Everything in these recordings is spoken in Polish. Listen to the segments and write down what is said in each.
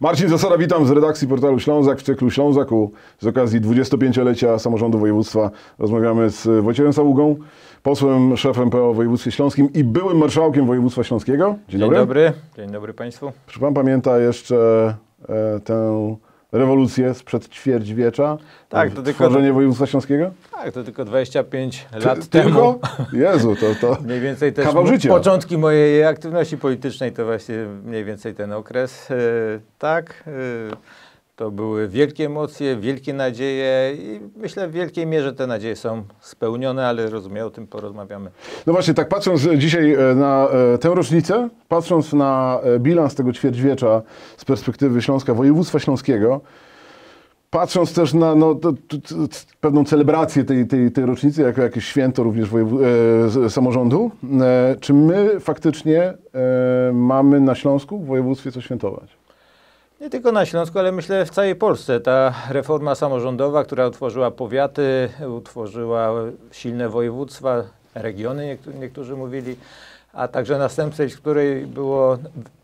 Marcin Zasada, witam z redakcji portalu Ślązak w cyklu Ślązaku. Z okazji 25-lecia samorządu województwa rozmawiamy z Wojciechem Saługą, posłem, szefem PO w województwie śląskim i byłym marszałkiem województwa śląskiego. Dzień, dobry. dobry. Dzień dobry Państwu. Czy Pan pamięta jeszcze e, tę rewolucję sprzed ćwierćwiecza? Tak, to tylko... Tworzenie województwa śląskiego? Tak, to tylko 25 lat Ty, temu. Tylko? Jezu, to, to mniej więcej też kawał życia. początki mojej aktywności politycznej to właśnie mniej więcej ten okres. E, tak, e, to były wielkie emocje, wielkie nadzieje i myślę w wielkiej mierze te nadzieje są spełnione, ale rozumiem, o tym porozmawiamy. No właśnie, tak patrząc dzisiaj e, na tę rocznicę, patrząc na bilans tego ćwierćwiecza z perspektywy Śląska, województwa śląskiego, patrząc też na no, to, to, to, pewną celebrację tej, tej, tej rocznicy, jako jakieś święto również e, samorządu, e, czy my faktycznie e, mamy na Śląsku w województwie co świętować? Nie tylko na Śląsku, ale myślę w całej Polsce. Ta reforma samorządowa, która utworzyła powiaty, utworzyła silne województwa, regiony, niektórzy mówili, a także następstwem której było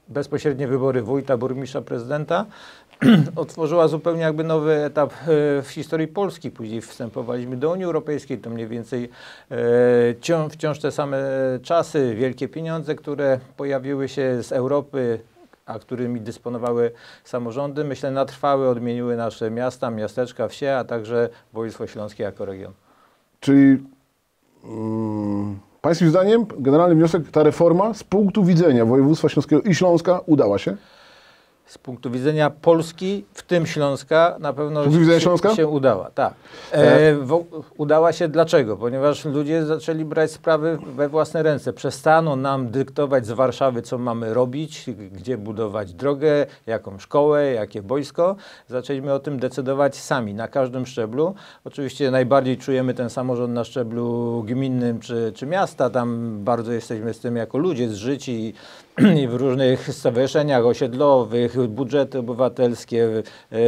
bezpośrednie wybory wójta, burmistrza, prezydenta, otworzyła zupełnie jakby nowy etap e, w historii Polski. Później wstępowaliśmy do Unii Europejskiej, to mniej więcej e, wciąż te same czasy, wielkie pieniądze, które pojawiły się z Europy, a którymi dysponowały samorządy, myślę, natrwały, odmieniły nasze miasta, miasteczka, wsie, a także województwo śląskie jako region. Czyli mm, Pańskim zdaniem, generalny wniosek, ta reforma z punktu widzenia województwa śląskiego i Śląska udała się? Z punktu widzenia Polski, w tym Śląska, na pewno się, Śląska? się udała. Tak. E, w, udała się dlaczego? Ponieważ ludzie zaczęli brać sprawy we własne ręce. Przestaną nam dyktować z Warszawy, co mamy robić, gdzie budować drogę, jaką szkołę, jakie wojsko. Zaczęliśmy o tym decydować sami, na każdym szczeblu. Oczywiście najbardziej czujemy ten samorząd na szczeblu gminnym czy, czy miasta. Tam bardzo jesteśmy z tym jako ludzie zżyci i w różnych stowarzyszeniach osiedlowych, budżety obywatelskie, e,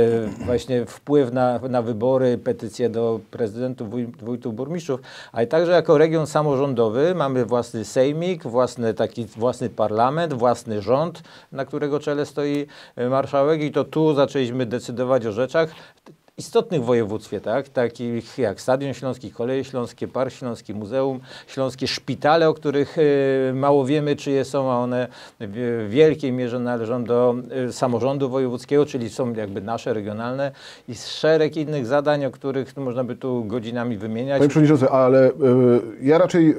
właśnie wpływ na, na wybory, petycje do prezydentów, wójtów, burmistrzów, ale także jako region samorządowy mamy własny sejmik, własny, taki, własny parlament, własny rząd, na którego czele stoi marszałek i to tu zaczęliśmy decydować o rzeczach istotnych w województwie, tak? takich jak Stadion Śląski, Koleje Śląskie, Park Śląski, Muzeum Śląskie, szpitale, o których e, mało wiemy, czyje są, a one w wielkiej mierze należą do e, samorządu wojewódzkiego, czyli są jakby nasze, regionalne i szereg innych zadań, o których można by tu godzinami wymieniać. Panie Przewodniczący, ale y, ja raczej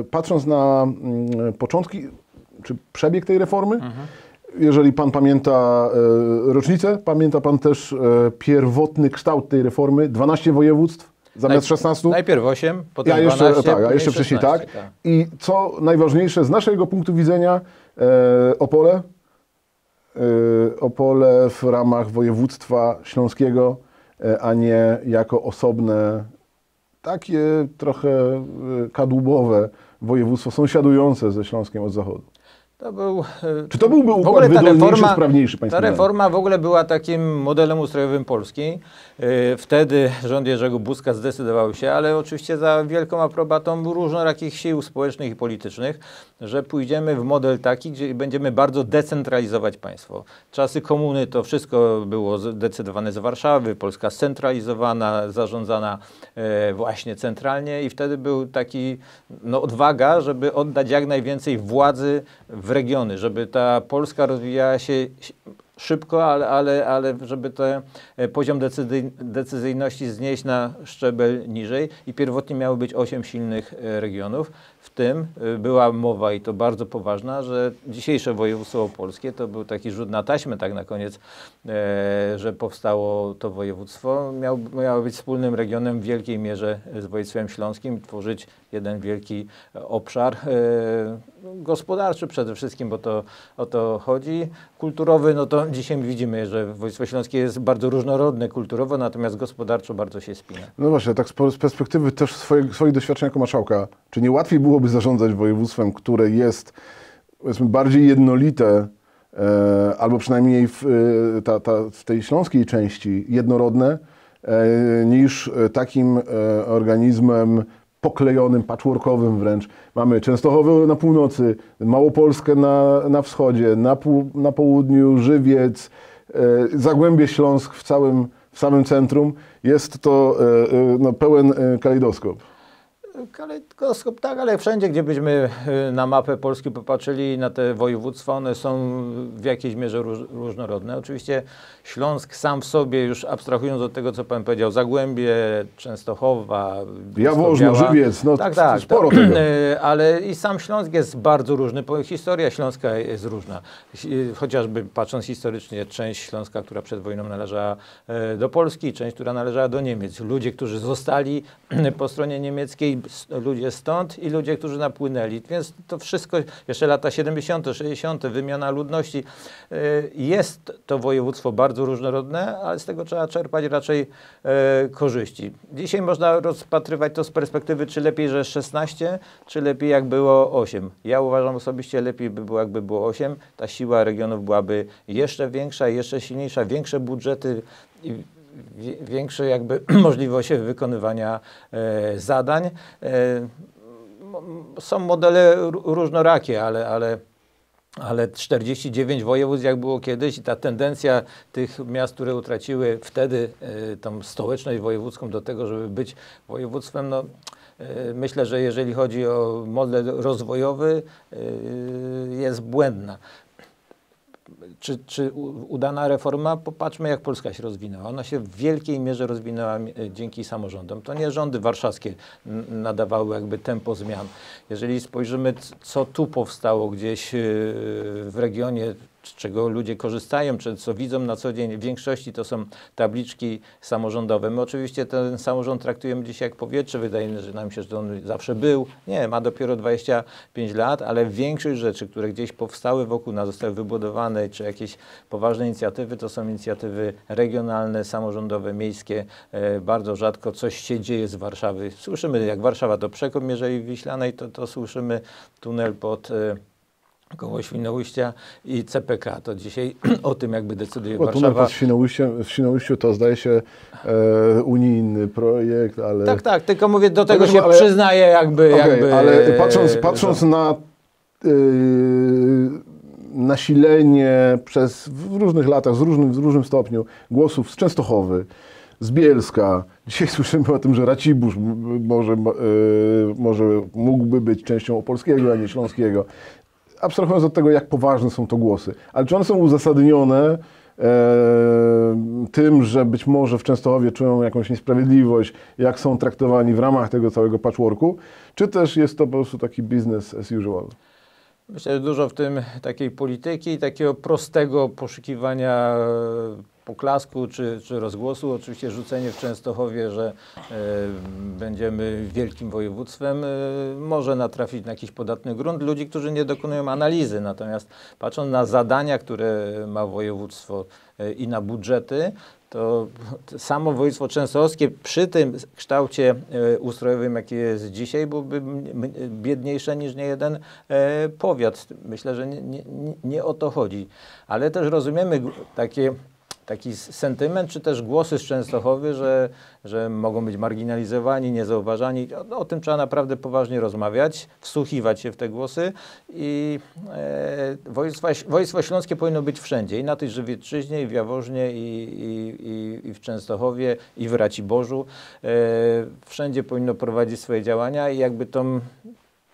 y, patrząc na y, początki, czy przebieg tej reformy, mhm jeżeli pan pamięta e, rocznicę, pamięta pan też e, pierwotny kształt tej reformy, 12 województw zamiast 16? Najpierw 8, potem ja jeszcze, 12, tak, a jeszcze wcześniej tak. tak. I co najważniejsze z naszego punktu widzenia, e, Opole, e, Opole w ramach województwa śląskiego, e, a nie jako osobne, takie trochę e, kadłubowe województwo sąsiadujące ze Śląskiem od zachodu. To był, e, Czy to byłby układ wydolniejszy, sprawniejszy Ta reforma w ogóle była takim modelem ustrojowym Polski. E, wtedy rząd Jerzego Buzka zdecydował się, ale oczywiście za wielką aprobatą różnorakich sił społecznych i politycznych, że pójdziemy w model taki, gdzie będziemy bardzo decentralizować państwo. Czasy komuny to wszystko było zdecydowane z Warszawy, Polska scentralizowana, zarządzana e, właśnie centralnie i wtedy był taki no, odwaga, żeby oddać jak najwięcej władzy w regiony, żeby ta Polska rozwijała się szybko, ale, ale, ale żeby ten poziom decyzyjności znieść na szczebel niżej i pierwotnie miało być osiem silnych e, regionów. W tym e, była mowa i to bardzo poważna, że dzisiejsze województwo opolskie to był taki rzut na taśmę tak na koniec, e, że powstało to województwo. Miał, miało być wspólnym regionem w wielkiej mierze z województwem śląskim, tworzyć jeden wielki obszar gospodarczy przede wszystkim, bo to o to chodzi. Kulturowy, no to dzisiaj widzimy, że województwo śląskie jest bardzo różnorodne kulturowo, natomiast gospodarczo bardzo się spina. No właśnie, tak z perspektywy też swoich, swoich doświadczeń jako marszałka, czy nie łatwiej byłoby zarządzać województwem, które jest powiedzmy bardziej jednolite, e, albo przynajmniej w, e, ta, ta, w tej śląskiej części jednorodne, e, niż takim e, organizmem poklejonym, patchworkowym wręcz. Mamy Częstochowę na północy, Małopolskę na, na wschodzie, na, pół, na południu Żywiec, Zagłębie Śląsk w całym, w samym centrum. Jest to no, pełen kalejdoskop. Kalejdoskop, tak, ale wszędzie, gdzie byśmy y, na mapę Polski popatrzyli, na te województwa, one są w jakiejś mierze róż, różnorodne. Oczywiście Śląsk sam w sobie, już abstrahując od tego, co Pan powiedział, Zagłębie, Częstochowa, Jaworzno, Żywiec, no tak, tak, sporo to, tego. Y, ale i sam Śląsk jest bardzo różny, historia Śląska jest różna. Chociażby patrząc historycznie, część Śląska, która przed wojną należała e, do Polski, część, która należała do Niemiec. Ludzie, którzy zostali po stronie niemieckiej, ludzie stąd i ludzie, którzy napłynęli. Więc to wszystko, jeszcze lata 70., 60., wymiana ludności. Y, jest to województwo bardzo różnorodne, ale z tego trzeba czerpać raczej e, korzyści. Dzisiaj można rozpatrywać to z perspektywy, czy lepiej, że 16, czy lepiej jak było 8. Ja uważam osobiście lepiej by było, jakby było 8. Ta siła regionów byłaby jeszcze większa, jeszcze silniejsza, większe budżety większe jakby możliwości wykonywania e, zadań. E, są modele różnorakie, ale, ale ale 49 województw jak było kiedyś i ta tendencja tych miast, które utraciły wtedy y, tą stołeczność wojewódzką do tego, żeby być województwem, no, myślę, że jeżeli chodzi o model rozwojowy, jest błędna czy, czy udana reforma? Popatrzmy, jak Polska się rozwinęła. Ona się w wielkiej mierze rozwinęła dzięki samorządom. To nie rządy warszawskie nadawały jakby tempo zmian. Jeżeli spojrzymy, co tu powstało gdzieś w regionie z czego ludzie korzystają, czy co widzą na co dzień, w większości to są tabliczki samorządowe. My oczywiście ten samorząd traktujemy dzisiaj jak powietrze, wydaje że nam się, że on zawsze był. Nie, ma dopiero 25 lat, ale większość rzeczy, które gdzieś powstały wokół nas, zostały wybudowane, czy jakieś poważne inicjatywy, to są inicjatywy regionalne, samorządowe, miejskie. E, bardzo rzadko coś się dzieje z Warszawy. Słyszymy, jak Warszawa do Przekop Mierzei Wiślanej, to, to słyszymy tunel pod e, koło Świnoujścia i CPK. To dzisiaj o tym jakby decyduje o, Warszawa. W Świnoujściu, w Świnoujściu to zdaje się e, unijny projekt, ale... Tak, tak, tylko mówię, do tego się ale... przyznaje jakby... Okay, jakby ale patrząc, patrząc na y, nasilenie przez w różnych latach, z różnym, w różnym stopniu głosów z Częstochowy, z Bielska. Dzisiaj słyszymy o tym, że Racibórz może, e, może mógłby być częścią opolskiego, a nie śląskiego abstrahując od tego, jak poważne są to głosy, ale czy one są uzasadnione e, tym, że być może w Częstochowie czują jakąś niesprawiedliwość, jak są traktowani w ramach tego całego patchworku, czy też jest to po prostu taki business as usual? Myślę, że dużo w tym takiej polityki, takiego prostego poszukiwania poklasku czy, czy rozgłosu. Oczywiście rzucenie w Częstochowie, że e, będziemy wielkim województwem, e, może natrafić na jakiś podatny grunt ludzi, którzy nie dokonują analizy. Natomiast patrząc na zadania, które ma województwo e, i na budżety, to samo województwo częstochowskie przy tym kształcie ustrojowym, jaki jest dzisiaj, byłoby biedniejsze niż niejeden powiat. Myślę, że nie, nie, nie o to chodzi. Ale też rozumiemy takie taki sentyment, czy też głosy z Częstochowy, że, że mogą być marginalizowani, niezauważani. O, o tym trzeba naprawdę poważnie rozmawiać, wsłuchiwać się w te głosy i e, województwo, województwo śląskie powinno być wszędzie, i na tej Żywiecczyźnie, i w Jaworznie, i, i, i w Częstochowie, i w Raciborzu. E, wszędzie powinno prowadzić swoje działania i jakby tą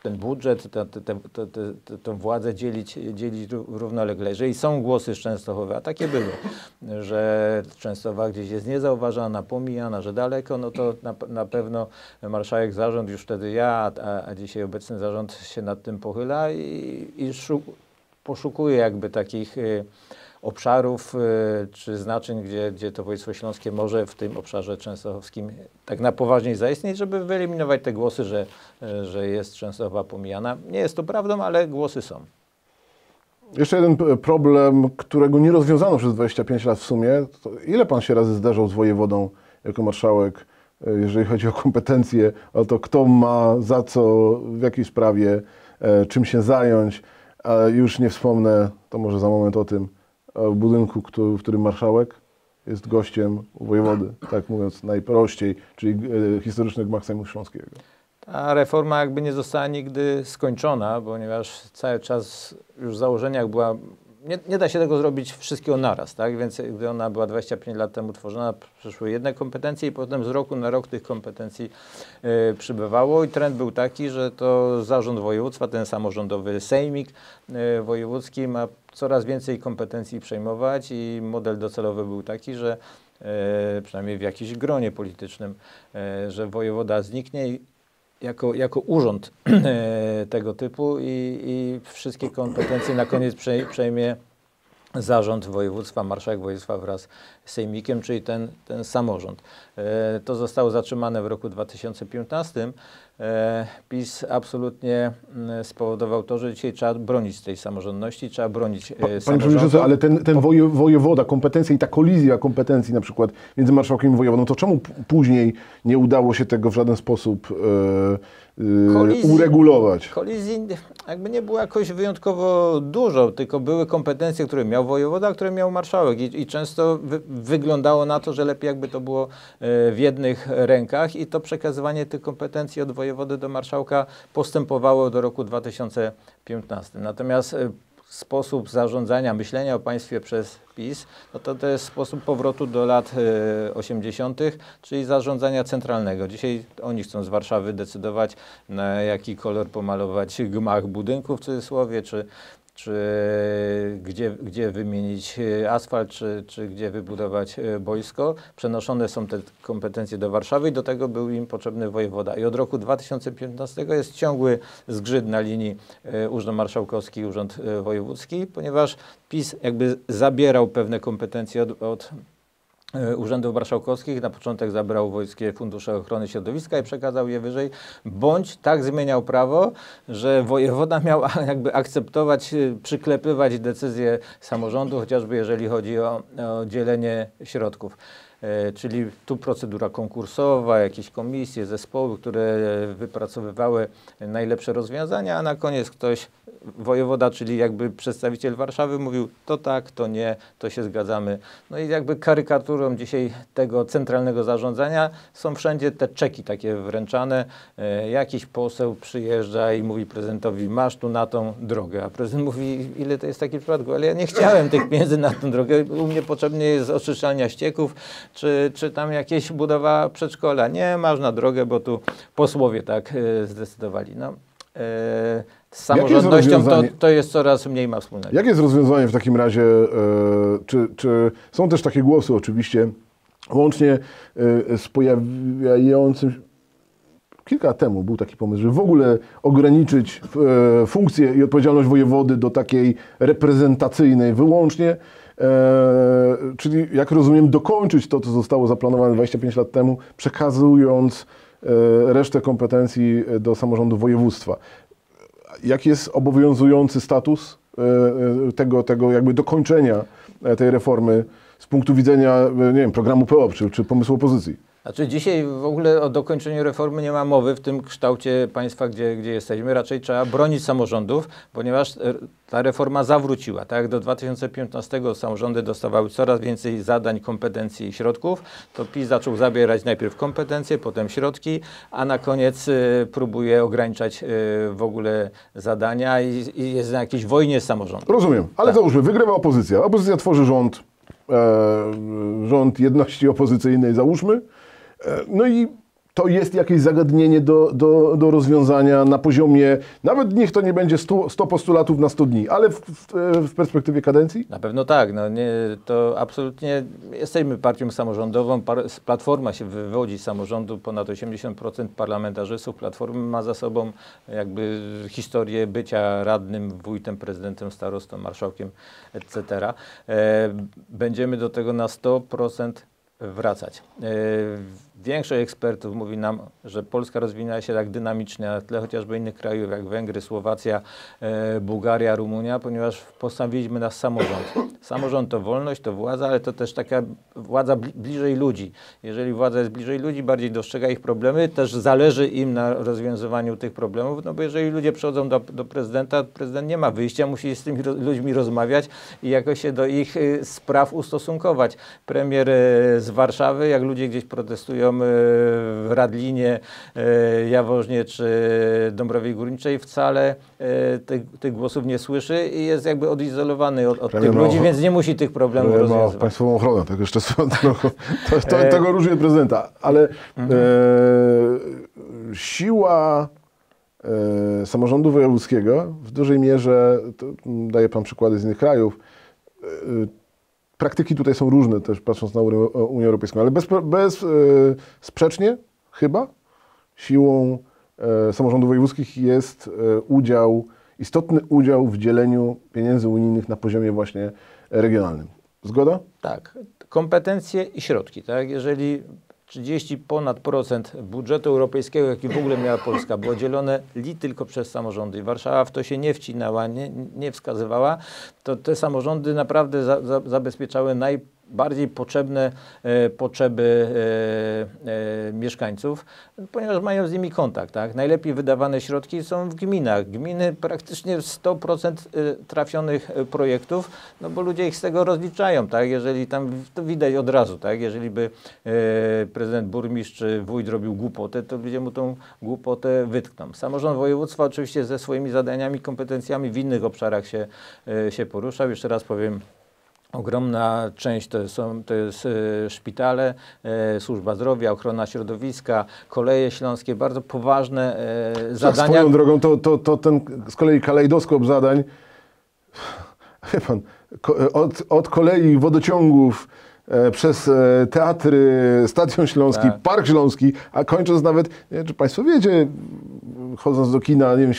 ten budżet, tę, tę, tę, tę władzę dzielić, dzielić równolegle. Jeżeli są głosy z Częstochowy, a takie były, że Częstowa gdzieś jest niezauważana, pomijana, że daleko, no to na, na pewno marszałek zarząd, już wtedy ja, a, a dzisiaj obecny zarząd się nad tym pochyla i, i poszukuje jakby takich y, obszarów y, czy znaczeń, gdzie, gdzie to województwo śląskie może w tym obszarze częstochowskim tak na poważnie zaistnieć, żeby wyeliminować te głosy, że, y, że jest Częstochowa pomijana. Nie jest to prawdą, ale głosy są. Jeszcze jeden problem, którego nie rozwiązano przez 25 lat w sumie. Ile pan się razy zdarzał z wojewodą jako marszałek, y, jeżeli chodzi o kompetencje, o to kto ma za co, w jakiej sprawie, czym się zająć. A już nie wspomnę, to może za moment o tym, w budynku, w którym marszałek jest gościem wojewody, tak mówiąc najprościej, czyli e, historycznego Gmach Śląskiego. Ta reforma jakby nie została nigdy skończona, ponieważ cały czas już w założeniach była nie, nie, da się tego zrobić wszystkiego naraz, tak? Więc gdy ona była 25 lat temu tworzona, przyszły jedne kompetencje i potem z roku na rok tych kompetencji y, przybywało i trend był taki, że to zarząd województwa, ten samorządowy sejmik y, wojewódzki ma coraz więcej kompetencji przejmować i model docelowy był taki, że y, przynajmniej w jakimś gronie politycznym, że wojewoda zniknie jako, jako urząd tego typu i, i wszystkie kompetencje na koniec przejmie zarząd województwa, marszałek województwa wraz z sejmikiem, czyli ten, ten samorząd. E, to zostało zatrzymane w roku 2015. E, PiS absolutnie mm, spowodował to, że dzisiaj trzeba bronić tej samorządności, trzeba bronić e, Panie Przewodniczący, ale ten, ten wojewoda, kompetencja i ta kolizja kompetencji na przykład między marszałkiem i wojewodą, to czemu później nie udało się tego w żaden sposób yy, kolizji, uregulować? Kolizji jakby nie było jakoś wyjątkowo dużo, tylko były kompetencje, które miał wojewoda, a które miał marszałek i, i często wy, wyglądało na to, że lepiej jakby to było w jednych rękach i to przekazywanie tych kompetencji od wojewody do marszałka postępowało do roku 2015. Natomiast sposób zarządzania, myślenia o państwie przez PiS, no to to jest sposób powrotu do lat y, 80., czyli zarządzania centralnego. Dzisiaj oni chcą z Warszawy decydować, na jaki kolor pomalować gmach budynków w cudzysłowie, czy czy gdzie, gdzie wymienić e, asfalt, czy, czy gdzie wybudować e, boisko. Przenoszone są te kompetencje do Warszawy i do tego był im potrzebny wojewoda. I od roku 2015 jest ciągły zgrzyt na linii e, Urząd Marszałkowski i Urząd Wojewódzki, ponieważ PiS jakby zabierał pewne kompetencje od, od urzędów Marszałkowskich. Na początek zabrał Wojskie Fundusze Ochrony Środowiska i przekazał je wyżej, bądź tak zmieniał prawo, że wojewoda miał jakby akceptować, e, przyklepywać decyzje samorządu, chociażby jeżeli chodzi o, o dzielenie środków. E, czyli tu procedura konkursowa, jakieś komisje, zespoły, które wypracowywały najlepsze rozwiązania, a na koniec ktoś, wojewoda, czyli jakby przedstawiciel Warszawy mówił to tak, to nie, to się zgadzamy. No i jakby karykaturą dzisiaj tego centralnego zarządzania są wszędzie te czeki takie wręczane. E, jakiś poseł przyjeżdża i mówi prezydentowi, masz tu na tą drogę, a prezydent mówi, ile to jest taki przypadku, ale ja nie chciałem tych pieniędzy na tą drogę, u mnie potrzebny jest oczyszczalnia ścieków, czy, czy tam jakieś budowa przedszkola. Nie, masz na drogę, bo tu posłowie tak e, zdecydowali. No, e, z samorządnością to, to jest coraz mniej ma wspólnego. Jakie jest rozwiązanie w takim razie? E, czy, czy są też takie głosy oczywiście, łącznie z pojawiającym kilka lat temu był taki pomysł, żeby w ogóle ograniczyć funkcję i odpowiedzialność wojewody do takiej reprezentacyjnej wyłącznie czyli jak rozumiem, dokończyć to, co zostało zaplanowane 25 lat temu, przekazując e, resztę kompetencji do samorządu województwa. Jaki jest obowiązujący status e, tego, tego jakby dokończenia tej reformy z punktu widzenia, nie wiem, programu PO czy, czy pomysłu opozycji? Znaczy dzisiaj w ogóle o dokończeniu reformy nie ma mowy w tym kształcie państwa, gdzie, gdzie jesteśmy. Raczej trzeba bronić samorządów, ponieważ e, ta reforma zawróciła. Tak jak do 2015 samorządy dostawały coraz więcej zadań, kompetencji i środków, to PiS zaczął zabierać najpierw kompetencje, potem środki, a na koniec y, próbuje ograniczać y, w ogóle zadania i, i, jest na jakiejś wojnie z samorządem. Rozumiem, ale tak. załóżmy, wygrywa opozycja. Opozycja tworzy rząd, e, rząd jedności opozycyjnej, załóżmy. No i to jest jakieś zagadnienie do, do, do rozwiązania na poziomie, nawet niech to nie będzie 100, 100 postulatów na 100 dni, ale w, w, w, perspektywie kadencji? Na pewno tak. No nie, to absolutnie jesteśmy partią samorządową. Platforma się wywodzi z samorządu. Ponad 80% parlamentarzystów Platformy ma za sobą jakby historię bycia radnym, wójtem, prezydentem, starostą, marszałkiem, etc. E, będziemy do tego na 100% wracać. E, większość ekspertów mówi nam, że Polska rozwinęła się tak dynamicznie na tle chociażby innych krajów jak Węgry, Słowacja, e, Bułgaria, Rumunia, ponieważ postawiliśmy na samorząd. Samorząd to wolność, to władza, ale to też taka władza bliżej ludzi. Jeżeli władza jest bliżej ludzi, bardziej dostrzega ich problemy, też zależy im na rozwiązywaniu tych problemów, no bo jeżeli ludzie przychodzą do, do prezydenta, prezydent nie ma wyjścia, musi z tymi ludźmi rozmawiać i jakoś się do ich y, spraw ustosunkować. Premier y, z Warszawy, jak ludzie gdzieś protestują w Radlinie, Jaworznie czy Dąbrowie Górniczej, wcale tych, tych głosów nie słyszy i jest jakby odizolowany od, od tych ludzi, więc nie musi tych problemów rozwiązywać. Ma państwową ochronę, tak jeszcze swoją drogą. To, to, tego różni od prezydenta, ale mhm. e, siła e, samorządu wojewódzkiego w dużej mierze, daje Pan przykłady z innych krajów, e, praktyki tutaj są różne też patrząc na Unię Europejską, ale bez, bez e, sprzecznie chyba siłą e, samorządów wojewódzkich jest e, udział, istotny udział w dzieleniu pieniędzy unijnych na poziomie właśnie regionalnym. Zgoda? Tak. Kompetencje i środki. Tak? Jeżeli 30 ponad procent budżetu europejskiego, jaki w ogóle miała Polska, było dzielone li tylko przez samorządy. Warszawa w to się nie wcinała, nie, nie wskazywała. To te samorządy naprawdę za, za, zabezpieczały naj bardziej potrzebne e, potrzeby e, e, mieszkańców, ponieważ mają z nimi kontakt. Tak? Najlepiej wydawane środki są w gminach. Gminy praktycznie 100% trafionych projektów, no bo ludzie ich z tego rozliczają. Tak? Jeżeli tam, to widać od razu, tak? jeżeli by prezydent, burmistrz czy wójt robił głupotę, to ludzie mu tą głupotę wytkną. Samorząd województwa oczywiście ze swoimi zadaniami, kompetencjami w innych obszarach się, się poruszał. Jeszcze raz powiem, Ogromna część to, są, to jest e, szpitale, e, służba zdrowia, ochrona środowiska, koleje śląskie, bardzo poważne e, zadania. Swoją drogą to, to, to ten z kolei kalejdoskop zadań, wie pan, od, od kolei wodociągów, przez teatry, Stadion Śląski, tak. Park Śląski, a kończąc nawet, nie wiem, czy Państwo wiecie, chodząc do kina, nie wiem,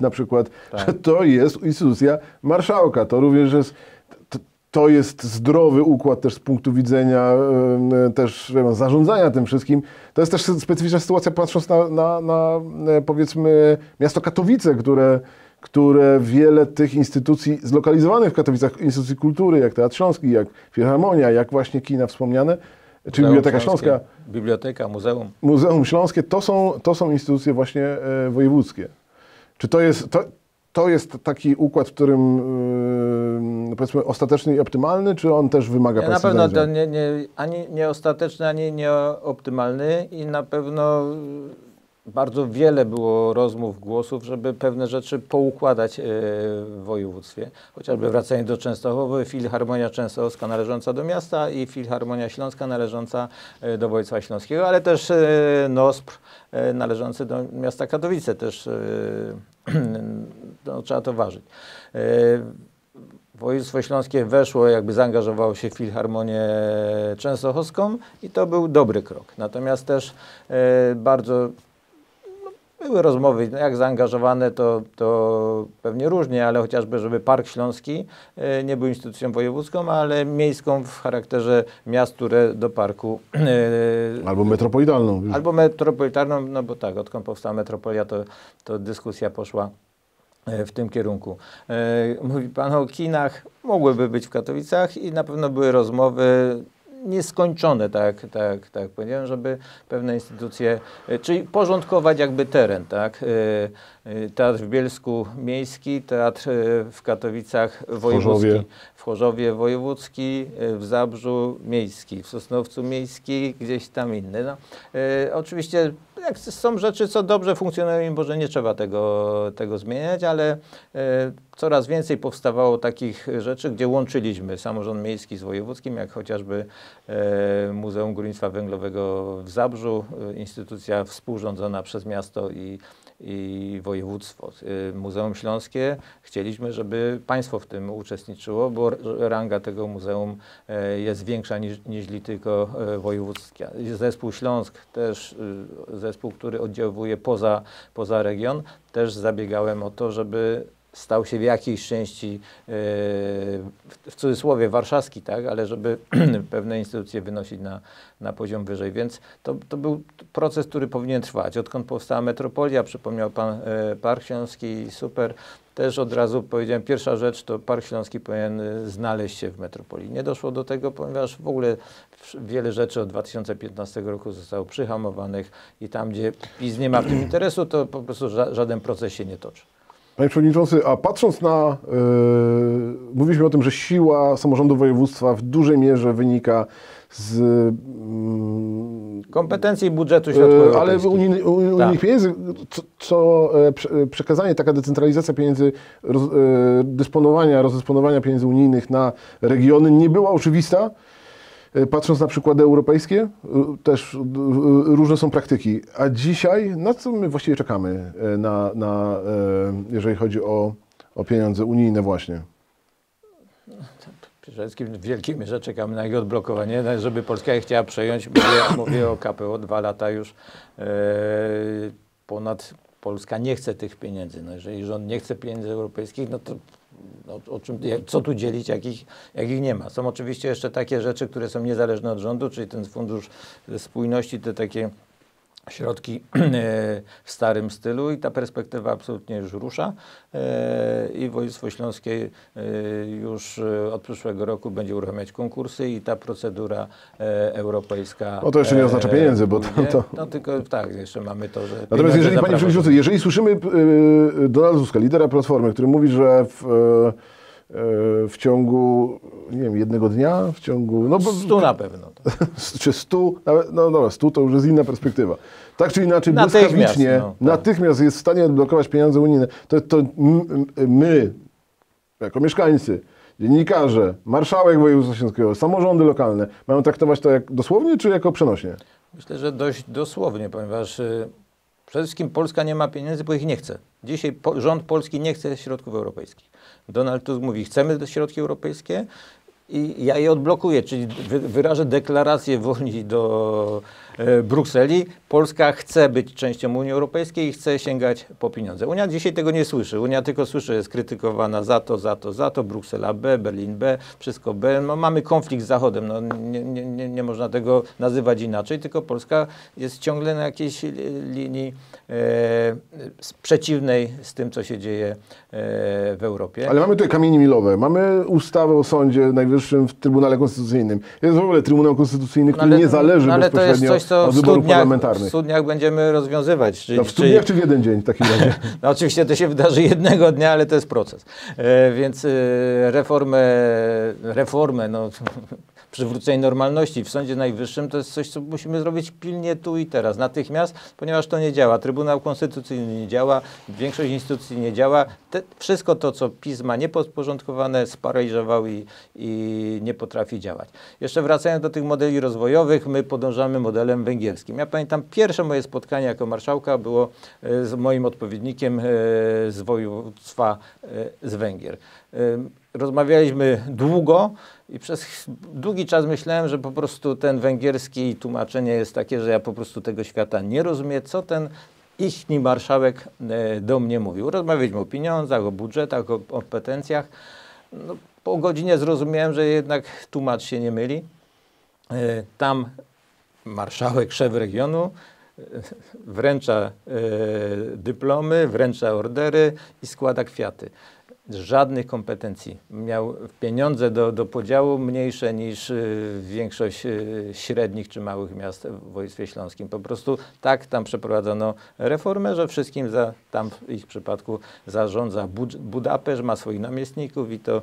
na przykład, tak. że to jest instytucja marszałka. To również jest to jest zdrowy układ też z punktu widzenia też wiem, zarządzania tym wszystkim. To jest też specyficzna sytuacja patrząc na, na, na e, powiedzmy miasto Katowice, które, które wiele tych instytucji zlokalizowanych w Katowicach, instytucji kultury, jak Teatr Śląski, jak Filharmonia, jak właśnie kina wspomniane, czy Biblioteka Śląskie, Śląska. Biblioteka, muzeum. Muzeum Śląskie, to są, to są instytucje właśnie e, wojewódzkie. Czy to jest, to, to jest taki układ, w którym yy, powiedzmy ostateczny i optymalny, czy on też wymaga ja Na pewno to nie, nie, ani nie ostateczny, ani nie optymalny i na pewno bardzo wiele było rozmów, głosów, żeby pewne rzeczy poukładać yy, w województwie. Chociażby wracając do Częstochowy, Filharmonia Częstochowska należąca do miasta i Filharmonia Śląska należąca yy, do województwa śląskiego, ale też yy, NOSPR należący do miasta Katowice też no, trzeba to ważyć. E, województwo Śląskie weszło, jakby zaangażowało się w Filharmonię Częstochowską i to był dobry krok. Natomiast też e, bardzo były rozmowy, no jak zaangażowane to, to pewnie różnie, ale chociażby, żeby Park Śląski e, nie był instytucją wojewódzką, ale miejską w charakterze miast, które do parku... E, albo metropolitalną. Albo metropolitalną, no bo tak, odkąd powstała metropolia, to, to dyskusja poszła e, w tym kierunku. Mówi Pan o kinach, mogłyby być w Katowicach i na pewno były rozmowy nieskończone, tak, tak, tak powiedziałem, żeby pewne instytucje, e, czyli porządkować jakby teren, tak. E, teatr w Bielsku miejski, teatr w Katowicach wojewódzki, w Chorzowie wojewódzki, w Zabrzu miejski, w Sosnowcu miejski, gdzieś tam inny. No, oczywiście jak są rzeczy, co dobrze funkcjonują, może nie trzeba tego, tego zmieniać, ale coraz więcej powstawało takich rzeczy, gdzie łączyliśmy samorząd miejski z wojewódzkim, jak chociażby Muzeum Górnictwa Węglowego w Zabrzu, instytucja współrządzona przez miasto i, i województwo. E, Muzeum Śląskie chcieliśmy, żeby państwo w tym uczestniczyło, bo ranga tego muzeum jest większa niż, niż tylko wojewódzka. Zespół Śląsk, też zespół, który oddziałuje poza, poza region, też zabiegałem o to, żeby stał się w jakiejś części, e, w cudzysłowie warszawski, tak, ale żeby pewne instytucje wynosić na, na poziom wyżej. Więc to, to był proces, który powinien trwać. Odkąd powstała metropolia, przypomniał Pan e, Park Śląski, super. Też od razu powiedziałem, pierwsza rzecz to Park Śląski powinien znaleźć się w metropolii. Nie doszło do tego, ponieważ w ogóle wiele rzeczy od 2015 roku zostało przyhamowanych i tam, gdzie PiS nie ma w tym interesu, to po prostu żaden proces się nie toczy. Panie Przewodniczący, a patrząc na, yy, mówiliśmy o tym, że siła samorządu województwa w dużej mierze wynika z yy, Kompetencji budżetu E, Ale europejskich. unijny, u- unijnych Tak. pieniędzy, co, co e, prze- e, przekazanie, taka decentralizacja pieniędzy, roz, e, dysponowania, rozdysponowania pieniędzy unijnych na regiony nie była oczywista. E, Patrząc na przykłady europejskie, e, też e, różne są praktyki. A dzisiaj, na co my właściwie czekamy, na, na, jeżeli chodzi o, o pieniądze unijne właśnie? Przede wszystkim w wielkiej mierze czekamy na ich odblokowanie, żeby Polska je chciała przejąć. Mówię, mówię o KPO dwa lata już. Ponad Polska nie chce tych pieniędzy. No jeżeli rząd nie chce pieniędzy europejskich, no to no, o czym, co tu dzielić, jak ich, jak ich nie ma. Są oczywiście jeszcze takie rzeczy, które są niezależne od rządu, czyli ten fundusz spójności, te takie środki e, w starym stylu i ta perspektywa absolutnie już rusza E, i województwo śląskie e, już od przyszłego roku będzie uruchamiać konkursy i ta procedura europejska. No to jeszcze nie oznacza pieniędzy, bo to- to- No tylko tak, jeszcze mamy to, że Natomiast jeżeli, panie przewodniczący, jeżeli słyszymy yy, Donalda Tuska, lidera Platformy, który mówi, że w, w ciągu, nie wiem, jednego dnia, w ciągu, no bo, Stu na pewno. tak. czy stu, nawet, no dobra, stu to już jest inna perspektywa. Tak czy inaczej, Natychmiast, błyskawicznie, no, tak. natychmiast jest w stanie odblokować pieniądze unijne. To, to my, jako mieszkańcy, dziennikarze, marszałek województwa śląskiego, samorządy lokalne, mają traktować to jak dosłownie, czy jako przenośnie? Myślę, że dość dosłownie, ponieważ y, przede wszystkim Polska nie ma pieniędzy, bo ich nie chce. Dzisiaj po, rząd polski nie chce środków europejskich. Donald Tusk mówi, chcemy te środki europejskie i ja je odblokuję, czyli wy, wyrażę deklarację woli do Brukseli. Polska chce być częścią Unii Europejskiej i chce sięgać po pieniądze. Unia dzisiaj tego nie słyszy. Unia tylko słyszy, jest krytykowana za to, za to, za to. Bruksela B, Berlin B, wszystko B. No, mamy konflikt z Zachodem. No, nie, nie, nie, można tego nazywać inaczej, tylko Polska jest ciągle na jakiejś li- linii e, przeciwnej z tym, co się dzieje e, w Europie. Ale mamy tutaj kamienie milowe, mamy ustawę o Sądzie Najwyższym w Trybunale Konstytucyjnym. Jest w ogóle Trybunał Konstytucyjny, który nie zależy no, ale to jest bezpośrednio coś, co w studniach, w studniach będziemy rozwiązywać. Czyli, No, w studniach czy w jeden dzień w takim razie? No oczywiście to się wydarzy jednego dnia, ale to jest proces. E, więc e, reformę, reformę, no, przywrócenie normalności w Sądzie Najwyższym to jest coś, co musimy zrobić pilnie tu i teraz, natychmiast, ponieważ to nie działa. Trybunał Konstytucyjny nie działa, większość instytucji nie działa. Te, wszystko to, co PiS ma niepodporządkowane, sparaliżował i, i nie potrafi działać. Jeszcze wracając do tych modeli rozwojowych, my podążamy modelem węgierskim. Ja pamiętam pierwsze moje spotkanie jako marszałka było e, z moim odpowiednikiem e, z województwa e, z Węgier. Rozmawialiśmy długo i przez długi czas myślałem, że po prostu ten węgierski tłumaczenie jest takie, że ja po prostu tego świata nie rozumiem, co ten ichni marszałek e, do mnie mówił. Rozmawialiśmy o pieniądzach, o budżetach, o kompetencjach. No, po godzinie zrozumiałem, że jednak tłumacz się nie myli. E, Tam marszałek, szef regionu e, wręcza dyplomy, wręcza ordery i składa kwiaty. Żadnych kompetencji. Miał pieniądze do, do podziału mniejsze niż y, większość y, średnich czy małych miast w województwie śląskim. Po prostu tak tam przeprowadzono reformę, że wszystkim za, tam w ich przypadku zarządza Bud- Budapeszt, ma swoich namiestników i to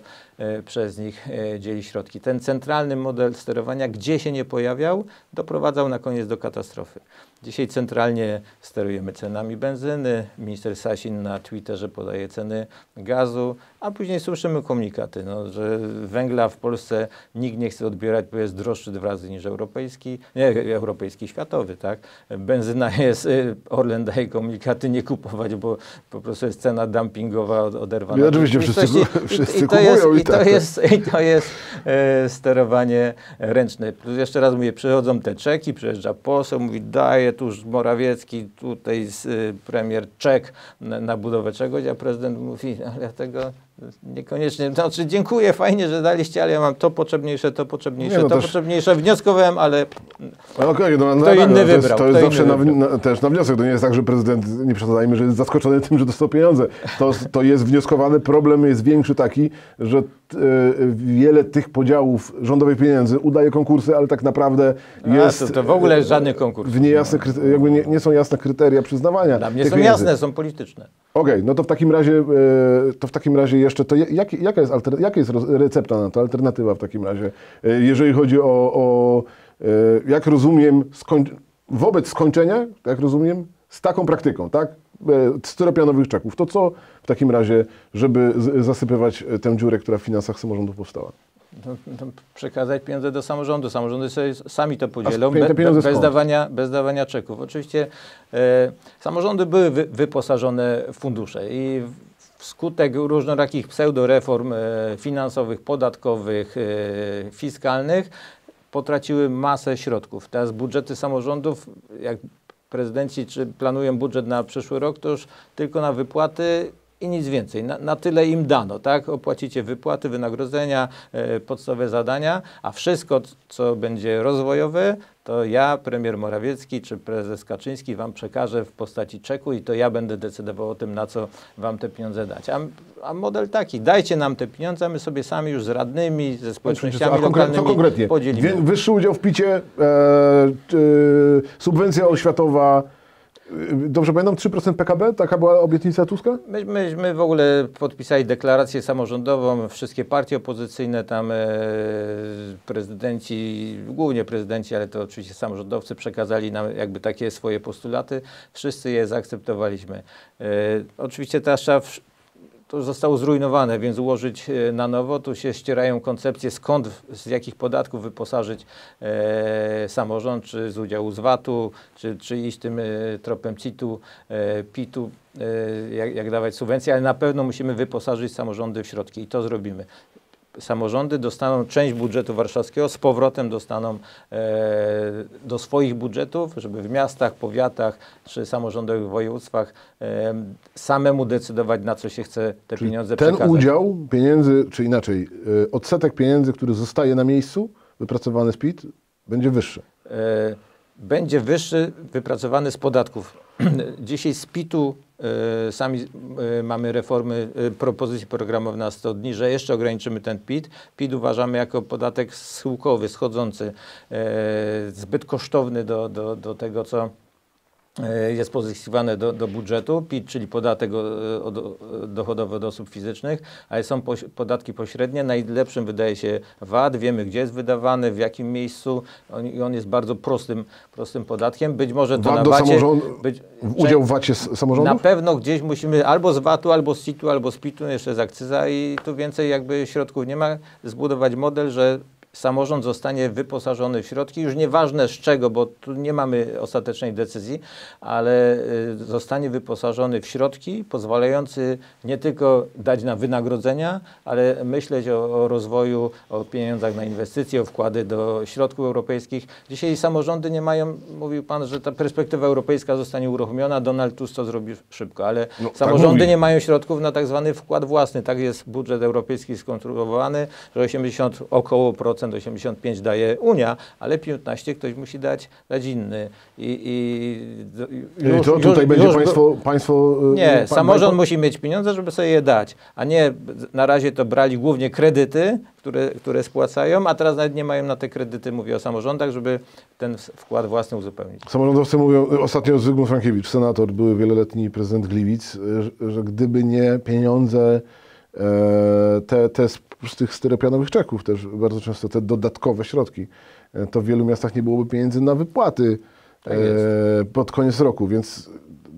przez nich e, dzieli środki. Ten centralny model sterowania, gdzie się nie pojawiał, doprowadzał na koniec do katastrofy. Dzisiaj centralnie sterujemy cenami benzyny, minister Sasin na Twitterze podaje ceny gazu, a później słyszymy komunikaty, no, że węgla w Polsce nikt nie chce odbierać, bo jest droższy dwa razy niż europejski, nie, europejski, światowy, tak? Benzyna jest, y, Orlen daje komunikaty nie kupować, bo po prostu jest cena dumpingowa od- oderwana. I oczywiście wszyscy I, i to jest, kupują i i to jest, i to jest e, sterowanie ręczne. Plus jeszcze raz mówię, przychodzą te czeki, przyjeżdża poseł, mówi daje tuż Morawiecki, tutaj z, y, premier czek na, na budowę czegoś, a prezydent mówi, ale tego niekoniecznie, znaczy dziękuję, fajnie, że daliście, ale ja mam to potrzebniejsze, to potrzebniejsze, Nie, no to też- potrzebniejsze, wnioskowałem, ale No Okej, no, no, Kto no, inny no, to jest, wybrał, to jest zawsze na, na, też na wniosek. To nie jest tak, że prezydent, nie przesadzajmy, że jest zaskoczony tym, że dostał pieniądze. To, to jest wnioskowane. Problem jest większy taki, że wiele tych podziałów rządowych pieniędzy udaje konkursy, ale tak naprawdę a, jest to, to w ogóle żadnych w konkursów. niejasne, kryte- jakby nie, nie są jasne kryteria przyznawania Dla mnie są pieniędzy. jasne, są polityczne. Okej, no to w takim razie, e, to w takim razie jeszcze, to jak, jaka, jest alter, jaka jest recepta na to, alternatywa w takim razie, e, jeżeli chodzi o, o jak rozumiem, skoń... wobec skończenia, jak rozumiem, z taką praktyką, tak? Styropianowych czeków. To co w takim razie, żeby zasypywać tę dziurę, która w finansach samorządów powstała? No, no, przekazać pieniądze do samorządu. Samorządy sobie sami to podzielą be, be, bez, dawania, bez dawania czeków. Oczywiście e, samorządy były wy, wyposażone w fundusze i wskutek różnorakich pseudoreform e, finansowych, podatkowych, e, fiskalnych potraciły masę środków. Teraz budżety samorządów, jak prezydenci czy planują budżet na przyszły rok, to już tylko na wypłaty i nic więcej. Na, na, tyle im dano, tak? Opłacicie wypłaty, wynagrodzenia, e, podstawowe zadania, a wszystko, co będzie rozwojowe, to ja, premier Morawiecki czy prezes Kaczyński wam przekażę w postaci czeku i to ja będę decydował o tym, na co wam te pieniądze dać. A, a model taki, dajcie nam te pieniądze, my sobie sami już z radnymi, ze społecznościami lokalnymi co konkretnie? podzielimy. Wyższy udział w picie, e, e, subwencja oświatowa, Dobrze pamiętam, 3% PKB? Taka była obietnica Tuska? My, my, my w ogóle podpisali deklarację samorządową, wszystkie partie opozycyjne, tam e, prezydenci, głównie prezydenci, ale to oczywiście samorządowcy przekazali nam jakby takie swoje postulaty. Wszyscy je zaakceptowaliśmy. E, oczywiście teraz trzeba to zostało zrujnowane, więc ułożyć e, na nowo. Tu się ścierają koncepcje, skąd, z jakich podatków wyposażyć e, samorząd, czy z udziału z VAT-u, czy, czy iść tym e, tropem CIT-u, e, PIT-u, e, jak, jak dawać subwencje, ale na pewno musimy wyposażyć samorządy w środki i to zrobimy samorządy dostaną część budżetu warszawskiego, z powrotem dostaną e, do swoich budżetów, żeby w miastach, powiatach czy samorządowych województwach e, samemu decydować, na co się chce te Czyli pieniądze ten przekazać. Ten udział pieniędzy, czy inaczej, e, odsetek pieniędzy, który zostaje na miejscu, wypracowany z PIT, będzie wyższy. Będzie wyższy, wypracowany z podatków. Dzisiaj z PIT-u sami e, mamy reformy, e, propozycje programowe na 100 dni, że jeszcze ograniczymy ten PIT. PIT uważamy jako podatek schyłkowy, schodzący, zbyt kosztowny do, do, do tego, co E, jest pozyskiwane do, do budżetu, PIT, czyli podatek dochodowy od osób fizycznych, ale są podatki pośrednie. Najlepszym wydaje się VAT, wiemy gdzie jest wydawany, w jakim miejscu on, i on jest bardzo prostym, prostym podatkiem. Być może to VAT na VAT-cie... Być, udział w VAT-cie samorządów? Na pewno gdzieś musimy albo z VAT-u, albo z CIT-u, albo z PIT-u, jeszcze z akcyza i tu więcej jakby środków nie ma. Zbudować model, że samorząd zostanie wyposażony w środki, już nieważne z czego, bo tu nie mamy ostatecznej decyzji, ale y, zostanie wyposażony w środki pozwalający nie tylko dać na wynagrodzenia, ale myśleć o, o rozwoju, o pieniądzach na inwestycje, o wkłady do środków europejskich. Dzisiaj samorządy nie mają, mówił Pan, że ta perspektywa europejska zostanie uruchomiona, Donald Tusk to zrobi szybko, ale no, tak samorządy tak nie mają środków na tak zwany wkład własny. Tak jest budżet europejski skonstruowany, że 80 około procent 85 daje Unia, ale 15 ktoś musi dać, dać inny. I, i już, to tutaj już, będzie już, państwo, państwo... Y, nie, pan, samorząd pan... musi mieć pieniądze, żeby sobie je dać, a nie na razie to brali głównie kredyty, które, które spłacają, a teraz nawet nie mają na te kredyty, mówię o samorządach, żeby ten wkład własny uzupełnić. Samorządowcy mówią, ostatnio Zygmunt Frankiewicz, senator, były wieloletni prezydent Gliwic, że, że gdyby nie pieniądze te, te z, z tych styropianowych czeków też bardzo często te dodatkowe środki, e, to w wielu miastach nie byłoby pieniędzy na wypłaty tak e, pod koniec roku, więc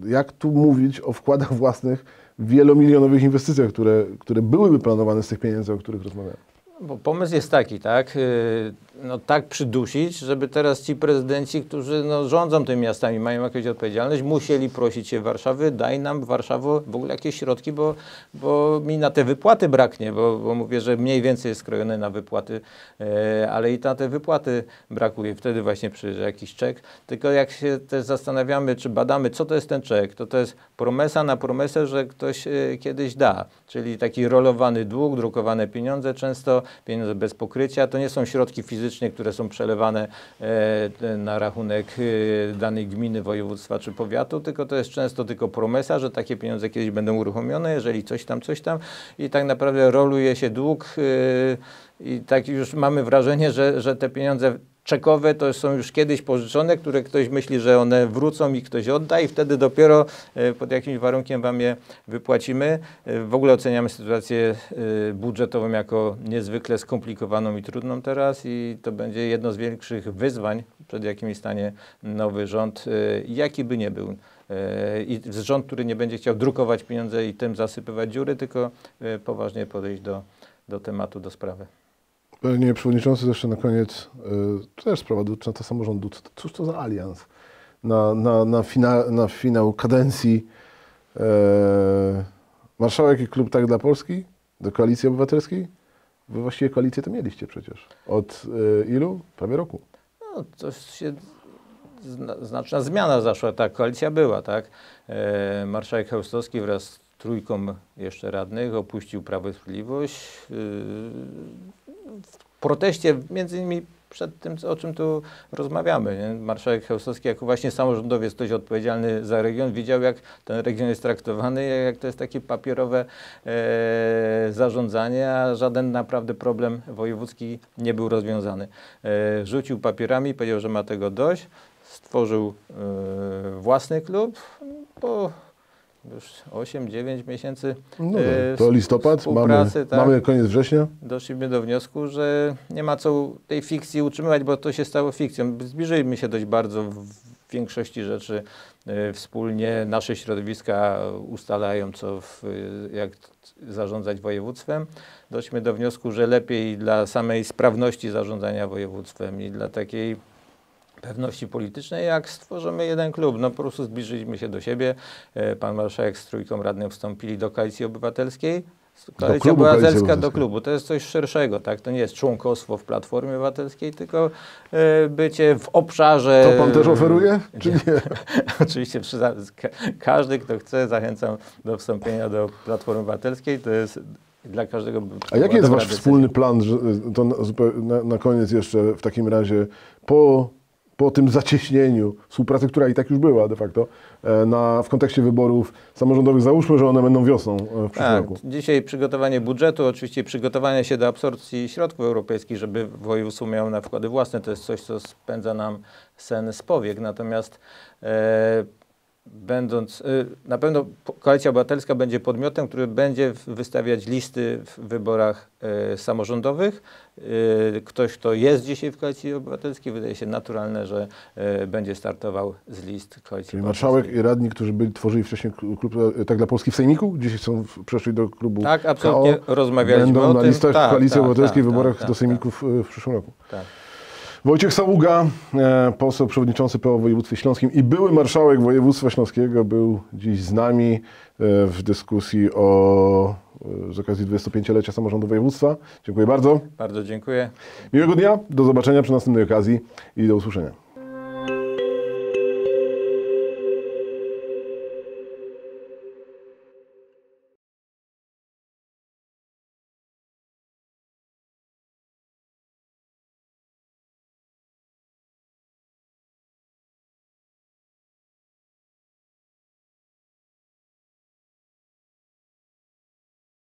jak tu mówić o wkładach własnych w wielomilionowych inwestycjach, które, które byłyby planowane z tych pieniędzy, o których rozmawiamy? Bo pomysł jest taki, tak? Y, no, tak przydusić, żeby teraz ci prezydenci, którzy no, rządzą tymi miastami, mają jakąś odpowiedzialność, musieli prosić się Warszawy, daj nam Warszawo w ogóle jakieś środki, bo, bo mi na te wypłaty braknie, bo, bo mówię, że mniej więcej jest skrojone na wypłaty, e, ale i na te wypłaty brakuje. Wtedy właśnie przyjeżdża jakiś czek. Tylko jak się też zastanawiamy, czy badamy, co to jest ten czek, to to jest promesa na promesę, że ktoś e, kiedyś da, czyli taki rolowany dług, drukowane pieniądze, często pieniądze bez pokrycia, to nie są środki fizyczne, które są przelewane e, na rachunek e, danej gminy, województwa czy powiatu, tylko to jest często tylko promesa, że takie pieniądze kiedyś będą uruchomione, jeżeli coś tam, coś tam. I tak naprawdę roluje się dług e, i tak już mamy wrażenie, że, że te pieniądze czekowe to są już kiedyś pożyczone, które ktoś myśli, że one wrócą i ktoś odda i wtedy dopiero e, pod jakimś warunkiem wam je wypłacimy. E, W ogóle oceniamy sytuację e, budżetową jako niezwykle skomplikowaną i trudną teraz i to będzie jedno z większych wyzwań, przed jakimi stanie nowy rząd, jaki by nie był. I rząd, który nie będzie chciał drukować pieniądze i tym zasypywać dziury, tylko poważnie podejść do, do tematu, do sprawy. Panie Przewodniczący, jeszcze na koniec, to też sprawa dotycząca samorządu. Cóż to za alians na, na, na, fina, na finał kadencji e, marszałek i klub Tak dla Polski do Koalicji Obywatelskiej? Wy właściwie koalicję to mieliście przecież. Od ilu? Prawie roku. No, to się zna, znaczna zmiana zaszła, tak, koalicja była, tak. E, marszałek Chełstowski wraz z trójką jeszcze radnych opuścił Prawo i Sprawiedliwość. E, w proteście między innymi przed tym, o czym tu rozmawiamy. Nie? Marszałek Chełstowski jako właśnie samorządowiec, ktoś odpowiedzialny za region, widział jak ten region jest traktowany, jak to jest takie papierowe e, zarządzanie, a żaden naprawdę problem wojewódzki nie był rozwiązany. E, rzucił papierami, powiedział, że ma tego dość, stworzył e, własny klub, po już 8-9 miesięcy No e, to listopad, mamy, tak mamy koniec września. doszliśmy do wniosku, że nie ma co tej fikcji utrzymywać, bo to się stało fikcją. Zbliżyliśmy się dość bardzo w większości rzeczy e, wspólnie. Nasze środowiska ustalają, co w, jak zarządzać województwem. Doszliśmy do wniosku, że lepiej dla samej sprawności zarządzania województwem i dla takiej pewności politycznej, jak stworzymy jeden klub. No po prostu zbliżyliśmy się do siebie. E, Pan marszałek z trójką radnych wstąpili do Koalicji Obywatelskiej. Koalicja klubu Obywatelska do klubu. To jest coś szerszego, tak? To nie jest członkostwo w Platformie Obywatelskiej, tylko e, bycie w obszarze... To pan też oferuje, czy nie? Oczywiście każdy, kto chce, zachęcam do wstąpienia do Platformy Obywatelskiej. To jest dla każdego... A jaki jest wasz wspólny plan, że, to na, na koniec jeszcze w takim razie, po, po tym zacieśnieniu współpracy, która i tak już była de facto, e, na, w kontekście wyborów samorządowych, załóżmy, że one będą wiosną e, w przyszłym Tak, roku. dzisiaj przygotowanie budżetu, oczywiście przygotowanie się do absorpcji środków europejskich, żeby województwo miało na wkłady własne, to jest coś, co spędza nam sen z powiek. Natomiast e, będąc, e, na pewno Koalicja Obywatelska będzie podmiotem, który będzie w- wystawiać listy w wyborach e, samorządowych. E, ktoś, kto jest dzisiaj w Koalicji Obywatelskiej, wydaje się naturalne, że będzie startował z list Koalicji Czyli Obywatelskiej. marszałek i radni, którzy byli, tworzyli wcześniej klub e, Tak dla Polski w Sejmiku, dzisiaj są, w- przeszli do klubu Tak, absolutnie KO, rozmawialiśmy będą o na tym. listach Tak, Koalicji tak, Obywatelskiej w tak, wyborach tak, do tak, Sejmików e, w przyszłym roku. Tak. Wojciech Saługa, e, poseł przewodniczący PO w województwie śląskim i były marszałek województwa śląskiego był dziś z nami e, w dyskusji o, e, z okazji 25-lecia samorządu województwa. Dziękuję bardzo. Bardzo dziękuję. Miłego dnia, do zobaczenia przy następnej okazji i do usłyszenia.